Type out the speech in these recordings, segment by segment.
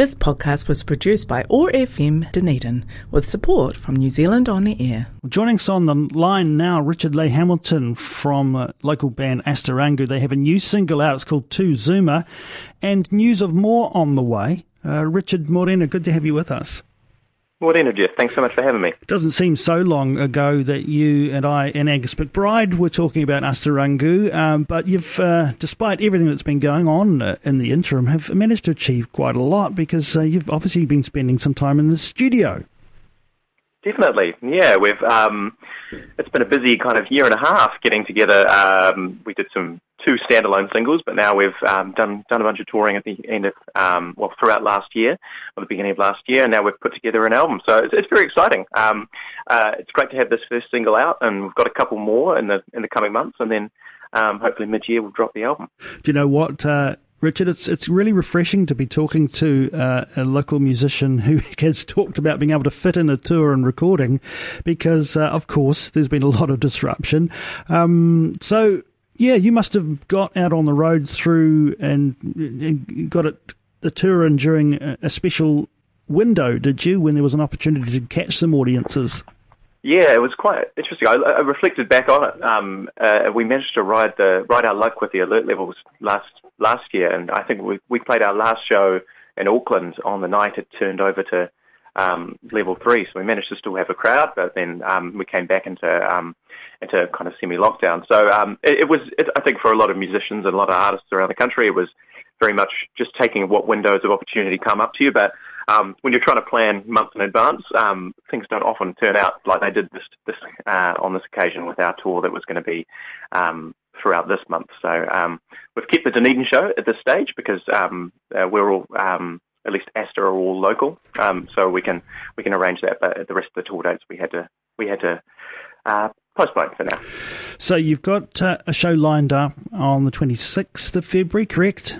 This podcast was produced by OAR FM Dunedin with support from New Zealand On Air. Joining us on the line now, Richard Ley-Hamilton from uh, local band Asta Rangu. They have a new single out. It's called Tu Zuma, and news of more on the way. Uh, Richard Morena, good to have you with us. Morena, Jeff. Thanks so much for having me. It doesn't seem so long ago that you and I and Angus McBride were talking about Asta Rangu, um, but you've, uh, despite everything that's been going on uh, in the interim, have managed to achieve quite a lot because uh, you've obviously been spending some time in the studio. Definitely, yeah. We've um, it's been a busy kind of year and a half getting together. Um, we did some two standalone singles, but now we've um, done done a bunch of touring at the end of um, well throughout last year, or the beginning of last year, and now we've put together an album. So it's, it's very exciting. Um, uh, it's great to have this first single out, and we've got a couple more in the in the coming months, and then um, hopefully mid year we'll drop the album. Do you know what? Uh Richard, it's it's really refreshing to be talking to uh, a local musician who has talked about being able to fit in a tour and recording, because uh, of course there's been a lot of disruption. Um, so yeah, you must have got out on the road through and, got it the tour and during a special window, did you? When there was an opportunity to catch some audiences. Yeah, it was quite interesting. I, I reflected back on it. Um, uh, we managed to ride the ride our luck with the alert levels last last year, and I think we we played our last show in Auckland on the night it turned over to um, level three. So we managed to still have a crowd, but then um, we came back into um, into kind of semi lockdown. So um, it, it, was, it, I think, for a lot of musicians and a lot of artists around the country, it was very much just taking what windows of opportunity come up to you. But um, when you're trying to plan months in advance, um, things don't often turn out like they did this, this uh, on this occasion with our tour that was going to be throughout this month. So um, we've kept the Dunedin show at this stage because um, uh, we're all um, at least Asta are all local, so we can we can arrange that. But the rest of the tour dates we had to we had to uh, postpone for now. So you've got uh, a show lined up on the 26th of February, correct?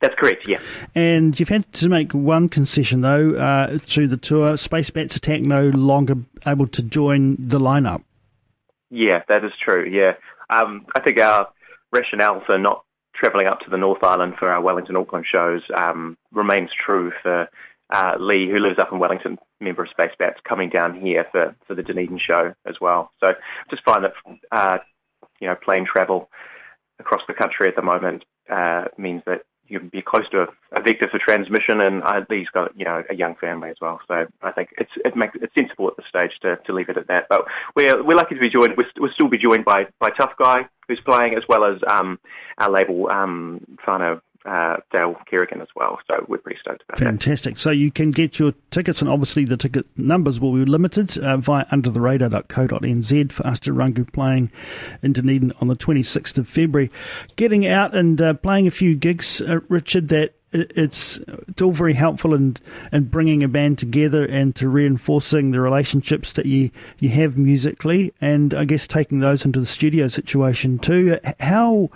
That's correct, yeah. And you've had to make one concession, though, uh, through the tour. Space Bats Attack no longer able to join the lineup. Yeah, that is true, yeah. Um, I think our rationale for not travelling up to the North Island for our Wellington Auckland shows um, remains true for uh, Lee, who lives up in Wellington, member of Space Bats, coming down here for, for the Dunedin show as well. So just find that, uh, you know, plane travel across the country at the moment uh, means that you can be close to a, a vector for transmission, and uh, Lee's got you know a young family as well. So I think it's it makes it's sensible at this stage to, to leave it at that. But we're we're lucky to be joined. We're, we'll still be joined by by Tough Guy who's playing, as well as um, our label um, Fano uh, Dale Kerrigan as well. So we're pretty stoked about Fantastic. that. Fantastic. So you can get your tickets, and obviously the ticket numbers will be limited uh, via undertheradar.co.nz for Asta Rangu playing in Dunedin on the 26th of February. Getting out and uh, playing a few gigs, uh, Richard, that it's it's all very helpful in in bringing a band together and to reinforcing the relationships that you you have musically, and I guess taking those into the studio situation too. How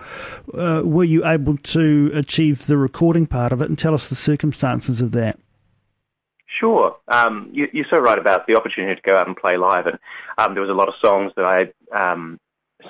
uh, were you able to achieve the recording part of it, and tell us the circumstances of that? Sure. Um, you, are so right about the opportunity to go out and play live, and um, there was a lot of songs that I. Um,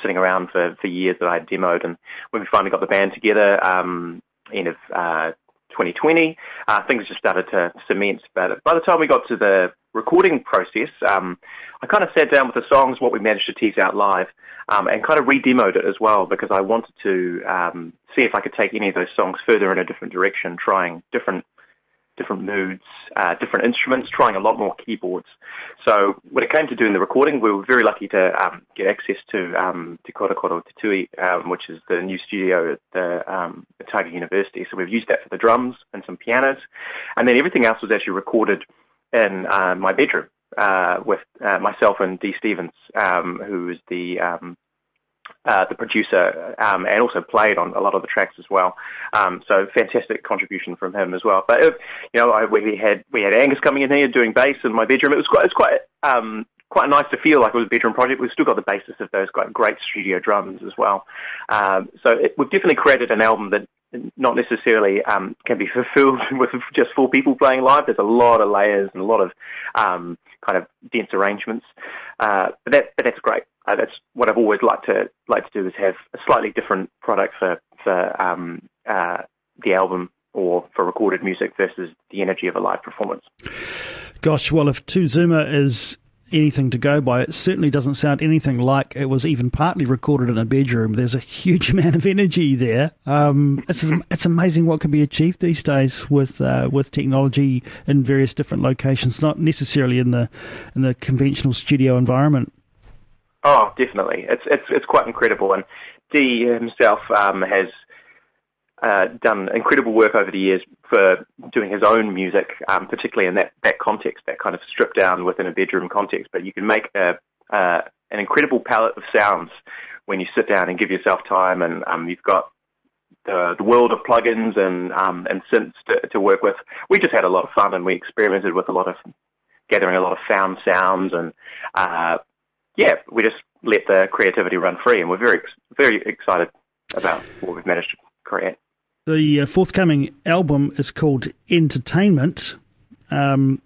sitting around for, for years that I demoed and when we finally got the band together um, end of uh, 2020. Uh, things just started to cement. But by the time we got to the recording process, um, I kind of sat down with the songs, what we managed to tease out live, um, and kind of re-demoed it as well because I wanted to um, see if I could take any of those songs further in a different direction, trying different different moods, uh, different instruments, trying a lot more keyboards. So when it came to doing the recording, we were very lucky to um, get access to um, Te Korokoro Te Tui, um, which is the new studio at the um, Otago University. So we've used that for the drums and some pianos. And then everything else was actually recorded in uh, my bedroom uh, with uh, myself and Dee Stevens, um, who is the um, uh, the producer, um, and also played on a lot of the tracks as well. Um, so fantastic contribution from him as well. But uh, you know, I, we had we had Angus coming in here doing bass in my bedroom. It was quite it's quite um, quite nice to feel like it was a bedroom project. We've still got the basis of those great, great studio drums as well. Um, so it, we've definitely created an album that not necessarily um, can be fulfilled with just four people playing live. There's a lot of layers and a lot of um, kind of dense arrangements, uh, but that but that's great. Uh, that's what I've always liked to like to do is have a slightly different product for for um, uh, the album or for recorded music versus the energy of a live performance. Gosh, well, if Tu Zuma is anything to go by, it certainly doesn't sound anything like it was even partly recorded in a bedroom. There's a huge amount of energy there. Um, it's it's amazing what can be achieved these days with uh, with technology in various different locations, not necessarily in the in the conventional studio environment. Oh, definitely. It's it's it's quite incredible, and Dee himself um, has uh, done incredible work over the years for doing his own music, um, particularly in that, that context, that kind of stripped down within a bedroom context. But you can make a, uh, an incredible palette of sounds when you sit down and give yourself time, and um, you've got the, the world of plugins and um, and synths to, to work with. We just had a lot of fun, and we experimented with a lot of gathering a lot of found sounds, and uh, yeah, we just let the creativity run free, and we're very very excited about what we've managed to create. The uh, forthcoming album is called Entertainment. Um,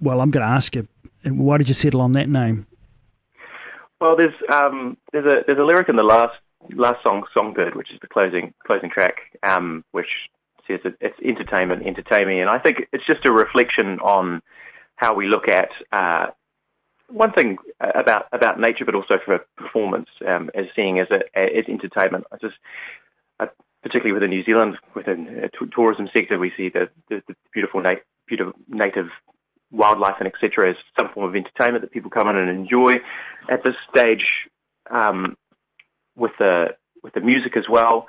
well, I'm going to ask you, why did you settle on that name? Well, there's um, there's a there's a lyric in the last last song, Songbird, which is the closing closing track, um, which says that it's entertainment, entertain me, and I think it's just a reflection on how we look at uh, one thing about about nature, but also for performance, um, as seeing as a, as entertainment. I just I particularly within New Zealand, within the uh, tourism sector, we see the, the, the beautiful, na- beautiful native wildlife and etc. as some form of entertainment that people come in and enjoy. At this stage, um, with the with the music as well,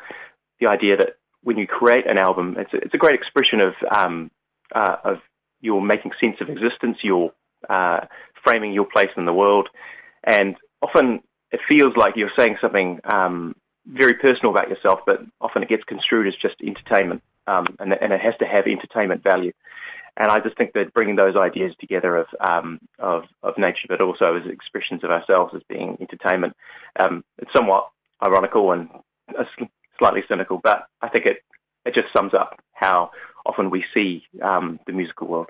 the idea that when you create an album, it's a, it's a great expression of um, uh, of you're making sense of existence, you're uh, framing your place in the world, and often it feels like you're saying something um, very personal about yourself, but often it gets construed as just entertainment, um, and, and, it has to have entertainment value. And I just think that bringing those ideas together of um, of, of, nature, but also as expressions of ourselves as being entertainment, um, it's somewhat ironical and slightly cynical, but I think it it just sums up how often we see um, the musical world.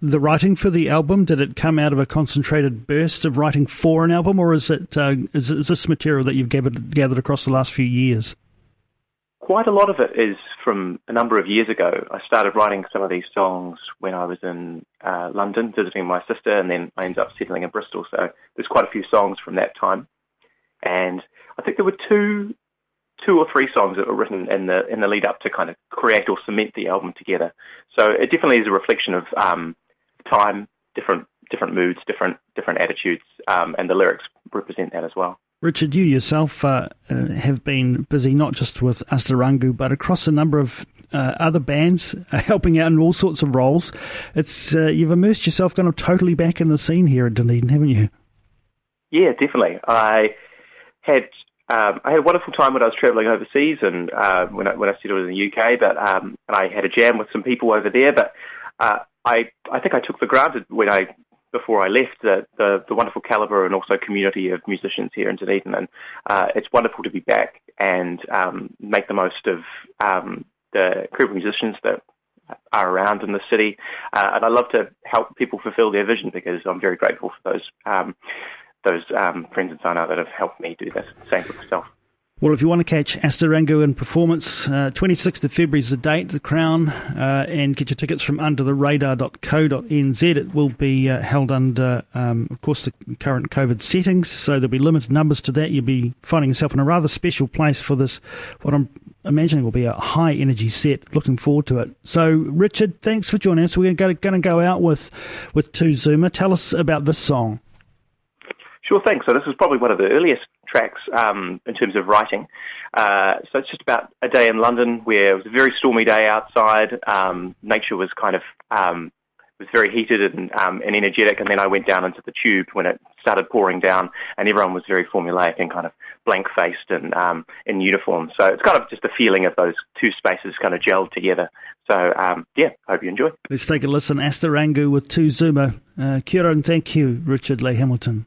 The writing for the album did it come out of a concentrated burst of writing for an album, or is it uh, is, is this material that you've gathered gathered across the last few years? Quite a lot of it is from a number of years ago. I started writing some of these songs when I was in uh, London visiting my sister, and then I ended up settling in Bristol. So there's quite a few songs from that time, and I think there were two two or three songs that were written in the in the lead up to kind of create or cement the album together. So it definitely is a reflection of um, time, different different moods, different different attitudes, um, and the lyrics represent that as well. Richard, you yourself uh, uh, have been busy not just with Asta Rangu, but across a number of uh, other bands, uh, helping out in all sorts of roles. It's uh, you've immersed yourself kind of totally back in the scene here at Dunedin, haven't you? Yeah, definitely. I had um, I had a wonderful time when I was travelling overseas and uh, when I, when I settled in the UK. But um, and I had a jam with some people over there. But uh, I I think I took for granted when I before I left the, the, the wonderful calibre and also community of musicians here in Dunedin. And uh, it's wonderful to be back and um, make the most of um, the incredible musicians that are around in the city. Uh, and I love to help people fulfil their vision because I'm very grateful for those um, those um, friends and whānau that have helped me do this. Same for myself. Well, if you want to catch Asta Rangu in performance, uh, 26th of February is the date, the Crown, uh, and get your tickets from undertheradar.co.nz. It will be uh, held under, um, of course, the current COVID settings, so there'll be limited numbers to that. You'll be finding yourself in a rather special place for this, what I'm imagining will be a high energy set. Looking forward to it. So, Richard, thanks for joining us. We're going to go out with, with Tu Zuma. Tell us about this song. Sure thing. So this is probably one of the earliest tracks um, in terms of writing. Uh, so it's just about a day in London where it was a very stormy day outside. Um, nature was kind of um, was very heated and, um, and energetic, and then I went down into the tube when it started pouring down, and everyone was very formulaic and kind of blank faced and um, in uniform. So it's kind of just the feeling of those two spaces kind of gelled together. So um, yeah, hope you enjoy. Let's take a listen. Asta Rangu with Tu Zuma. Uh, and thank you, Richard Ley-Hamilton.